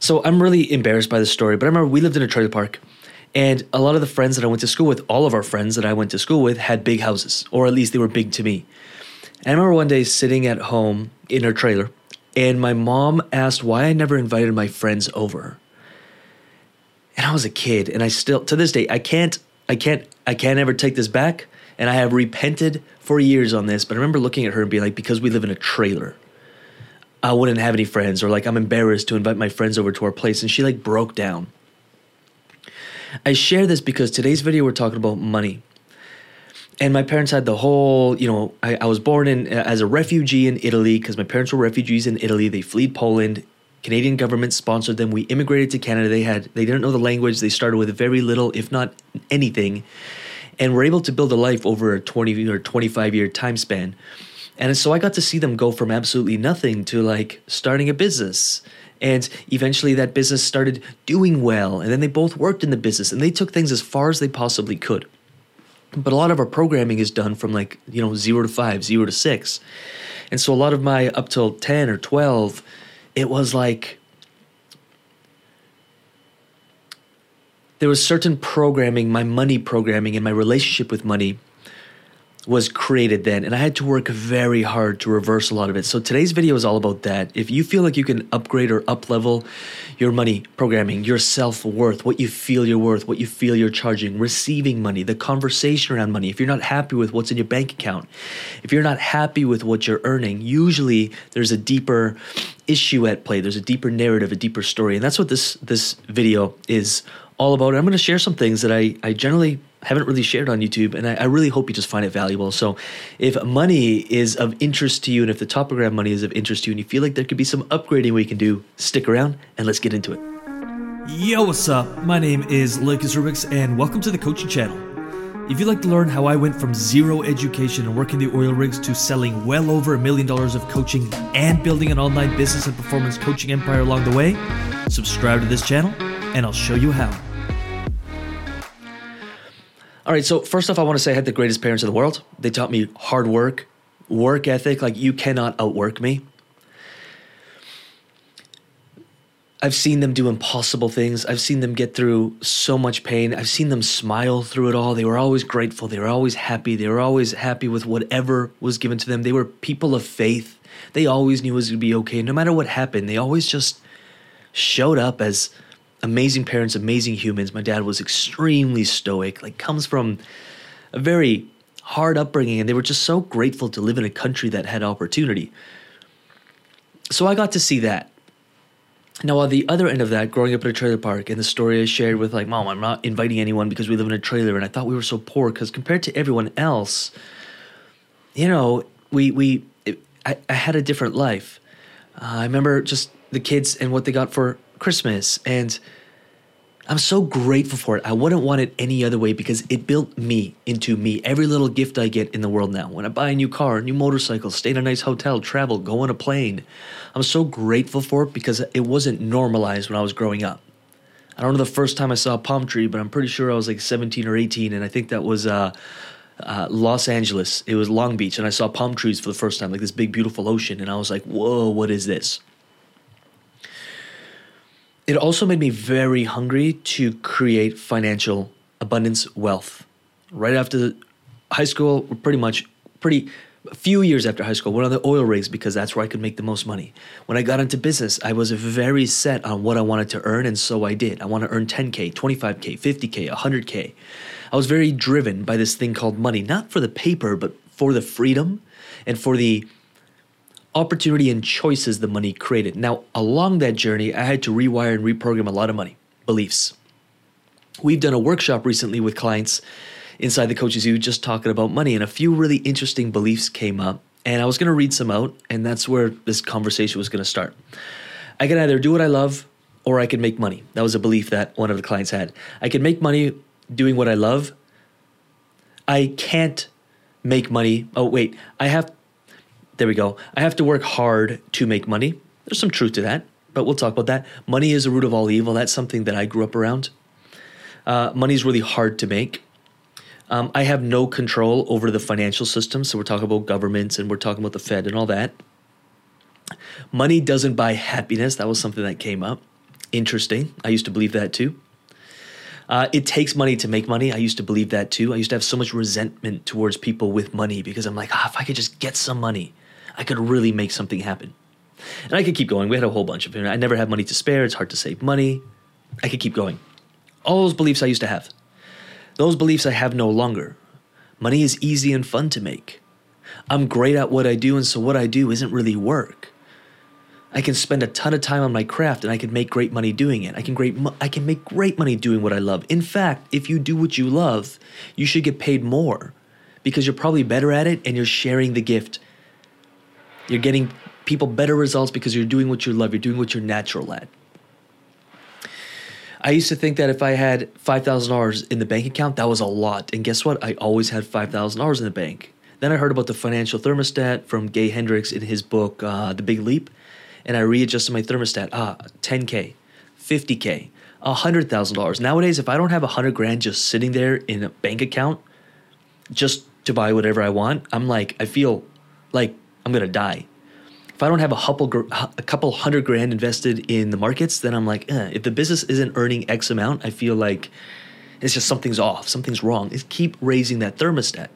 So I'm really embarrassed by the story, but I remember we lived in a trailer park. And a lot of the friends that I went to school with, all of our friends that I went to school with, had big houses, or at least they were big to me. And I remember one day sitting at home in her trailer, and my mom asked why I never invited my friends over. And I was a kid, and I still, to this day, I can't, I can't, I can't ever take this back. And I have repented for years on this, but I remember looking at her and being like, because we live in a trailer, I wouldn't have any friends, or like I'm embarrassed to invite my friends over to our place. And she like broke down. I share this because today's video we're talking about money. And my parents had the whole, you know, I, I was born in uh, as a refugee in Italy because my parents were refugees in Italy. They fled Poland. Canadian government sponsored them. We immigrated to Canada. They had they didn't know the language. They started with very little, if not anything, and were able to build a life over a 20 or 25 year time span. And so I got to see them go from absolutely nothing to like starting a business and eventually that business started doing well. And then they both worked in the business and they took things as far as they possibly could. But a lot of our programming is done from like, you know, zero to five, zero to six. And so a lot of my up till 10 or 12, it was like, there was certain programming, my money programming and my relationship with money was created then and I had to work very hard to reverse a lot of it. So today's video is all about that. If you feel like you can upgrade or up level your money programming, your self-worth, what you feel you're worth, what you feel you're charging, receiving money, the conversation around money, if you're not happy with what's in your bank account, if you're not happy with what you're earning, usually there's a deeper issue at play. There's a deeper narrative, a deeper story. And that's what this this video is all about. I'm going to share some things that I, I generally haven't really shared on YouTube, and I, I, really hope you just find it valuable. So, if money is of interest to you, and if the topogram money is of interest to you, and you feel like there could be some upgrading we can do, stick around and let's get into it. Yo, what's up? My name is Lucas Rubix, and welcome to the coaching channel. If you'd like to learn how I went from zero education and working the oil rigs to selling well over a million dollars of coaching and building an online business and performance coaching empire along the way, subscribe to this channel and I'll show you how. All right, so first off, I want to say I had the greatest parents in the world. They taught me hard work, work ethic. Like, you cannot outwork me. I've seen them do impossible things. I've seen them get through so much pain. I've seen them smile through it all. They were always grateful. They were always happy. They were always happy with whatever was given to them. They were people of faith. They always knew it was going to be okay. No matter what happened, they always just showed up as amazing parents, amazing humans. My dad was extremely stoic, like comes from a very hard upbringing, and they were just so grateful to live in a country that had opportunity. So I got to see that. Now, on the other end of that, growing up in a trailer park, and the story I shared with like, mom, I'm not inviting anyone because we live in a trailer, and I thought we were so poor because compared to everyone else, you know, we we it, I, I had a different life. Uh, I remember just the kids and what they got for Christmas. And I'm so grateful for it. I wouldn't want it any other way because it built me into me. Every little gift I get in the world now, when I buy a new car, a new motorcycle, stay in a nice hotel, travel, go on a plane, I'm so grateful for it because it wasn't normalized when I was growing up. I don't know the first time I saw a palm tree, but I'm pretty sure I was like 17 or 18, and I think that was uh, uh, Los Angeles. It was Long Beach, and I saw palm trees for the first time, like this big, beautiful ocean, and I was like, whoa, what is this? It also made me very hungry to create financial abundance wealth. Right after high school, pretty much pretty a few years after high school, went on the oil rigs because that's where I could make the most money. When I got into business, I was very set on what I wanted to earn, and so I did. I want to earn 10K, 25K, 50K, 100K. I was very driven by this thing called money, not for the paper, but for the freedom and for the opportunity and choices the money created. Now, along that journey, I had to rewire and reprogram a lot of money beliefs. We've done a workshop recently with clients inside the Coaches U just talking about money, and a few really interesting beliefs came up. And I was going to read some out, and that's where this conversation was going to start. I can either do what I love or I can make money. That was a belief that one of the clients had. I can make money doing what I love. I can't make money. Oh, wait, I have there we go. I have to work hard to make money. There's some truth to that, but we'll talk about that. Money is the root of all evil. That's something that I grew up around. Uh, money is really hard to make. Um, I have no control over the financial system. So we're talking about governments and we're talking about the Fed and all that. Money doesn't buy happiness. That was something that came up. Interesting. I used to believe that too. Uh, it takes money to make money. I used to believe that too. I used to have so much resentment towards people with money because I'm like, ah, if I could just get some money, I could really make something happen. And I could keep going. We had a whole bunch of it. I never had money to spare. It's hard to save money. I could keep going. All those beliefs I used to have. Those beliefs I have no longer. Money is easy and fun to make. I'm great at what I do, and so what I do isn't really work. I can spend a ton of time on my craft and I can make great money doing it. I can great I can make great money doing what I love. In fact, if you do what you love, you should get paid more because you're probably better at it and you're sharing the gift. You're getting people better results because you're doing what you love, you're doing what you're natural at. I used to think that if I had $5,000 in the bank account, that was a lot. And guess what? I always had $5,000 in the bank. Then I heard about the financial thermostat from Gay Hendricks in his book, uh, The Big Leap and I readjusted my thermostat. Ah, 10K, 50K, $100,000. Nowadays, if I don't have 100 grand just sitting there in a bank account just to buy whatever I want, I'm like, I feel like I'm going to die. If I don't have a couple, a couple hundred grand invested in the markets, then I'm like, eh. if the business isn't earning X amount, I feel like it's just something's off, something's wrong. Keep raising that thermostat.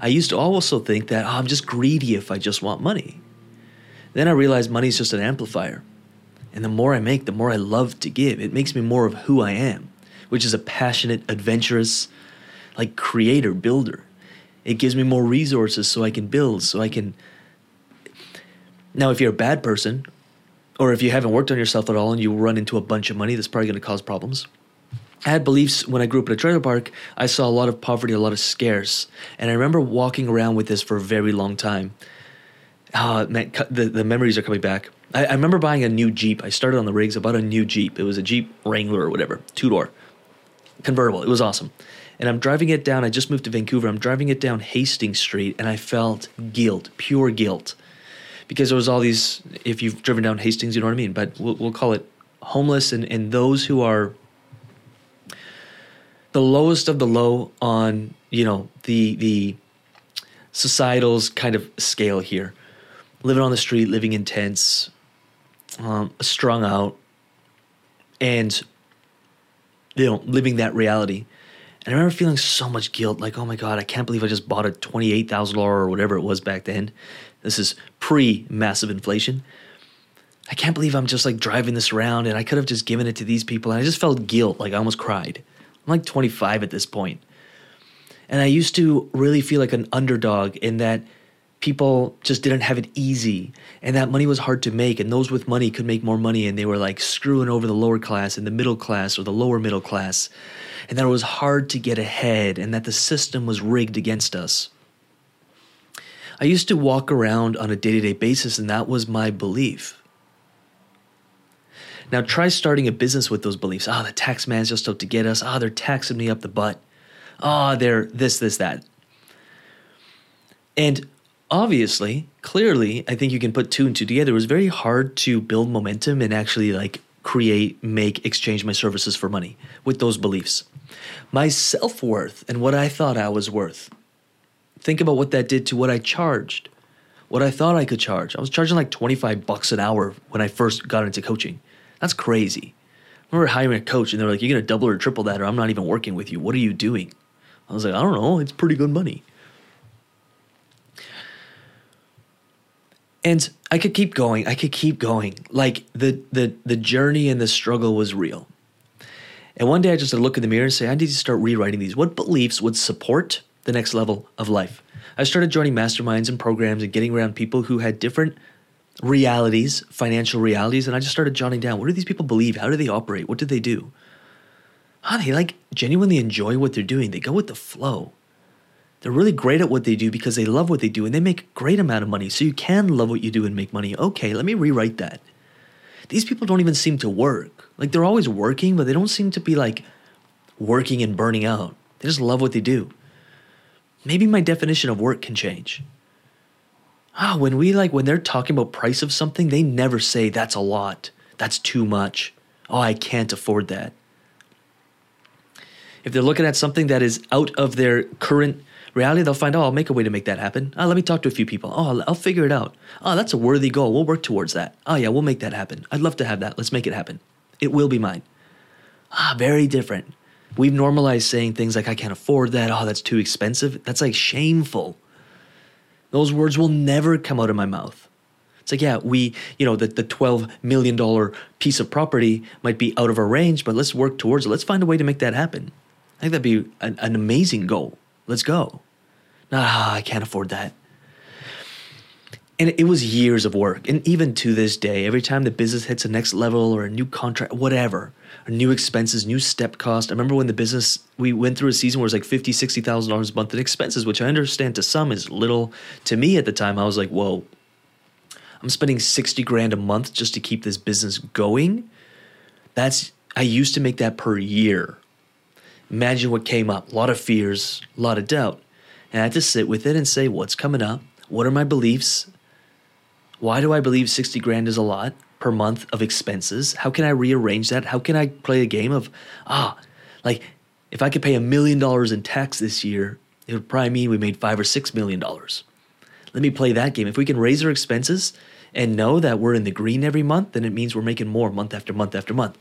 I used to also think that oh, I'm just greedy if I just want money. Then I realized money is just an amplifier. And the more I make, the more I love to give. It makes me more of who I am, which is a passionate, adventurous, like creator, builder. It gives me more resources so I can build, so I can. Now, if you're a bad person, or if you haven't worked on yourself at all and you run into a bunch of money, that's probably going to cause problems. I had beliefs when I grew up in a trailer park. I saw a lot of poverty, a lot of scarce. And I remember walking around with this for a very long time oh man, the, the memories are coming back. I, I remember buying a new Jeep. I started on the rigs. I bought a new Jeep. It was a Jeep Wrangler or whatever, two door, convertible. It was awesome. And I'm driving it down. I just moved to Vancouver. I'm driving it down Hastings Street, and I felt guilt, pure guilt, because there was all these. If you've driven down Hastings, you know what I mean. But we'll, we'll call it homeless and, and those who are the lowest of the low on you know the the societal's kind of scale here living on the street, living in tents, um, strung out, and you know, living that reality. And I remember feeling so much guilt, like, oh my god, I can't believe I just bought a twenty-eight thousand dollar or whatever it was back then. This is pre-massive inflation. I can't believe I'm just like driving this around, and I could have just given it to these people. And I just felt guilt, like I almost cried. I'm like 25 at this point, and I used to really feel like an underdog in that people just didn't have it easy and that money was hard to make and those with money could make more money and they were like screwing over the lower class and the middle class or the lower middle class and that it was hard to get ahead and that the system was rigged against us i used to walk around on a day-to-day basis and that was my belief now try starting a business with those beliefs ah oh, the tax man's just out to get us ah oh, they're taxing me up the butt ah oh, they're this this that and obviously, clearly, I think you can put two and two together. It was very hard to build momentum and actually like create, make, exchange my services for money with those beliefs. My self worth and what I thought I was worth. Think about what that did to what I charged, what I thought I could charge. I was charging like 25 bucks an hour when I first got into coaching. That's crazy. I remember hiring a coach and they're like, you're going to double or triple that or I'm not even working with you. What are you doing? I was like, I don't know. It's pretty good money. and I could keep going. I could keep going. Like the the the journey and the struggle was real. And one day I just had to look in the mirror and say, I need to start rewriting these. What beliefs would support the next level of life? I started joining masterminds and programs and getting around people who had different realities, financial realities, and I just started jotting down what do these people believe? How do they operate? What do they do? Oh, they like genuinely enjoy what they're doing. They go with the flow. They're really great at what they do because they love what they do and they make a great amount of money. So you can love what you do and make money. Okay, let me rewrite that. These people don't even seem to work. Like they're always working, but they don't seem to be like working and burning out. They just love what they do. Maybe my definition of work can change. Ah, when we like when they're talking about price of something, they never say that's a lot. That's too much. Oh, I can't afford that. If they're looking at something that is out of their current Reality, they'll find, oh, I'll make a way to make that happen. Oh, let me talk to a few people. Oh, I'll, I'll figure it out. Oh, that's a worthy goal. We'll work towards that. Oh, yeah, we'll make that happen. I'd love to have that. Let's make it happen. It will be mine. Ah, very different. We've normalized saying things like, I can't afford that. Oh, that's too expensive. That's like shameful. Those words will never come out of my mouth. It's like, yeah, we, you know, the, the $12 million piece of property might be out of our range, but let's work towards it. Let's find a way to make that happen. I think that'd be an, an amazing goal. Let's go. Nah, I can't afford that. And it was years of work. And even to this day, every time the business hits a next level or a new contract, whatever, new expenses, new step cost. I remember when the business, we went through a season where it was like $50,000, $60,000 a month in expenses, which I understand to some is little. To me at the time, I was like, whoa, I'm spending 60 grand a month just to keep this business going. That's, I used to make that per year. Imagine what came up a lot of fears, a lot of doubt. And I had to sit with it and say, what's coming up? What are my beliefs? Why do I believe 60 grand is a lot per month of expenses? How can I rearrange that? How can I play a game of, ah, like if I could pay a million dollars in tax this year, it would probably mean we made five or six million dollars. Let me play that game. If we can raise our expenses and know that we're in the green every month, then it means we're making more month after month after month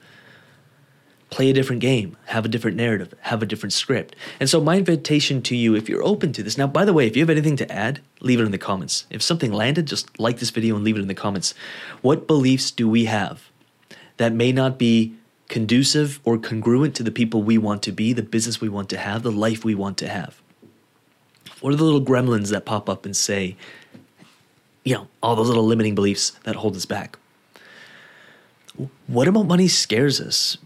play a different game, have a different narrative, have a different script. And so, my invitation to you, if you're open to this, now, by the way, if you have anything to add, leave it in the comments. If something landed, just like this video and leave it in the comments. What beliefs do we have that may not be conducive or congruent to the people we want to be, the business we want to have, the life we want to have? What are the little gremlins that pop up and say, you know, all those little limiting beliefs that hold us back? What about money scares us?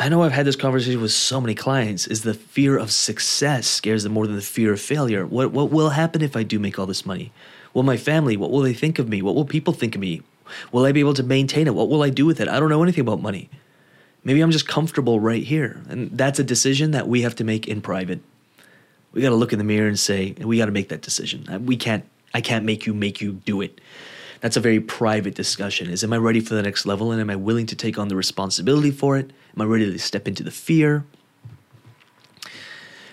I know I've had this conversation with so many clients is the fear of success scares them more than the fear of failure. What what will happen if I do make all this money? Will my family, what will they think of me? What will people think of me? Will I be able to maintain it? What will I do with it? I don't know anything about money. Maybe I'm just comfortable right here. And that's a decision that we have to make in private. We got to look in the mirror and say, we got to make that decision. We can't I can't make you make you do it that's a very private discussion. Is am i ready for the next level? And am i willing to take on the responsibility for it? Am i ready to step into the fear?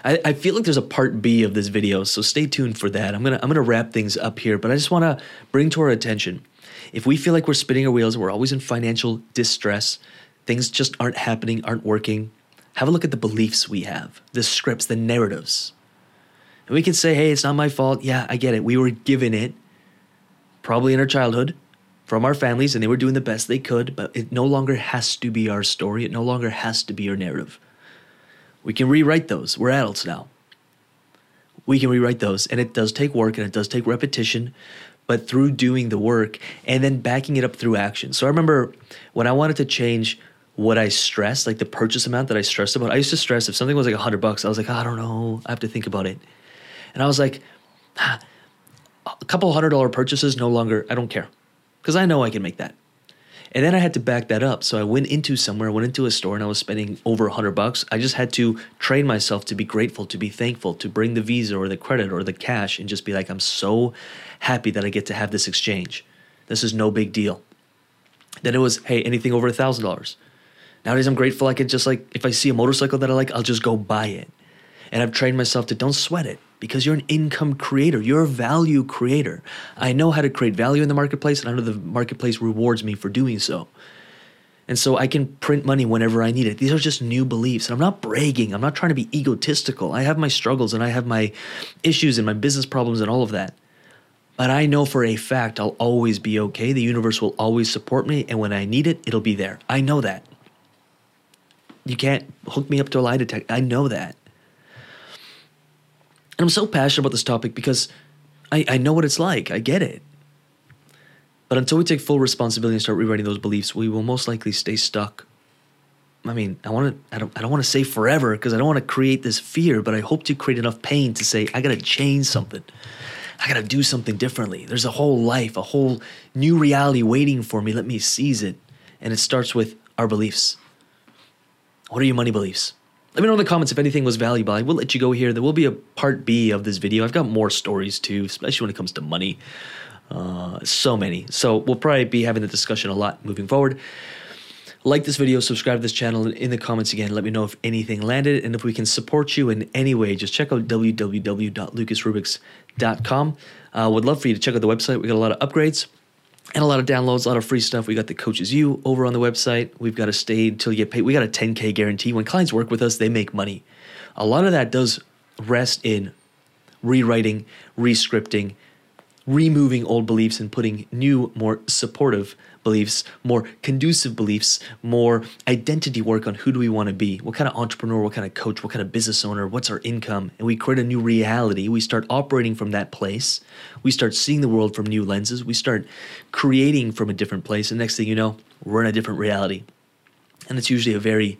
I, I feel like there's a part b of this video so stay tuned for that. I'm gonna i'm gonna wrap things up here but i just want to bring to our attention if we feel like we're spinning our wheels we're always in financial distress things just aren't happening aren't working have a look at the beliefs we have the scripts the narratives. And we can say hey it's not my fault. Yeah i get it. We were given it probably in our childhood from our families and they were doing the best they could, but it no longer has to be our story. It no longer has to be our narrative. We can rewrite those. We're adults now. We can rewrite those. And it does take work and it does take repetition, but through doing the work and then backing it up through action. So I remember when I wanted to change what I stressed, like the purchase amount that I stressed about, I used to stress if something was like a hundred bucks, I was like, I don't know, I have to think about it. And I was like, ah, a couple hundred dollar purchases no longer i don't care. Because i know i can make that. And then i had to back that up. So i went into somewhere went into a store and i was spending over a hundred bucks. I just had to train myself to be grateful to be thankful to bring the visa or the credit or the cash and just be like i'm so happy that i get to have this exchange. This is no big deal. Then it was hey anything over a thousand dollars? Nowadays i'm grateful. I could just like if i see a motorcycle that i like i'll just go buy it. And i've trained myself to don't sweat it because you're an income creator. You're a value creator. I know how to create value in the marketplace, and I know the marketplace rewards me for doing so. And so I can print money whenever I need it. These are just new beliefs. And I'm not bragging. I'm not trying to be egotistical. I have my struggles and I have my issues and my business problems and all of that. But I know for a fact I'll always be okay. The universe will always support me. And when I need it, it'll be there. I know that. You can't hook me up to a lie detector. I know that. And I'm so passionate about this topic because I, I know what it's like. I get it. But until we take full responsibility and start rewriting those beliefs, we will most likely stay stuck. I mean, I want to. I don't. I don't want to say forever because I don't want to create this fear. But I hope to create enough pain to say I got to change something. I got to do something differently. There's a whole life, a whole new reality waiting for me. Let me seize it. And it starts with our beliefs. What are your money beliefs? Let me know in the comments if anything was valuable. I will let you go here. There will be a part B of this video. I've got more stories too, especially when it comes to money. Uh, so many. So we'll probably be having the discussion a lot moving forward. Like this video, subscribe to this channel, in the comments again, let me know if anything landed. And if we can support you in any way, just check out www.lucasrubix.com. Uh, would love for you to check out the website. We got a lot of upgrades. And a lot of downloads, a lot of free stuff. We got the Coaches U over on the website. We've got to stay until you get paid. We got a 10K guarantee. When clients work with us, they make money. A lot of that does rest in rewriting, rescripting, removing old beliefs and putting new, more supportive beliefs, more conducive beliefs, more identity work on who do we want to be? What kind of entrepreneur, what kind of coach, what kind of business owner, what's our income? And we create a new reality. We start operating from that place. We start seeing the world from new lenses. We start creating from a different place. And next thing you know, we're in a different reality. And it's usually a very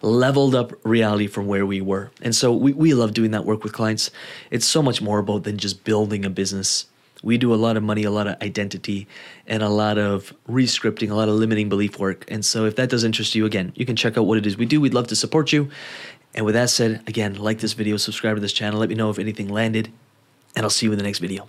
leveled up reality from where we were. And so we, we love doing that work with clients. It's so much more about than just building a business we do a lot of money, a lot of identity, and a lot of rescripting, a lot of limiting belief work. And so, if that does interest you, again, you can check out what it is we do. We'd love to support you. And with that said, again, like this video, subscribe to this channel, let me know if anything landed, and I'll see you in the next video.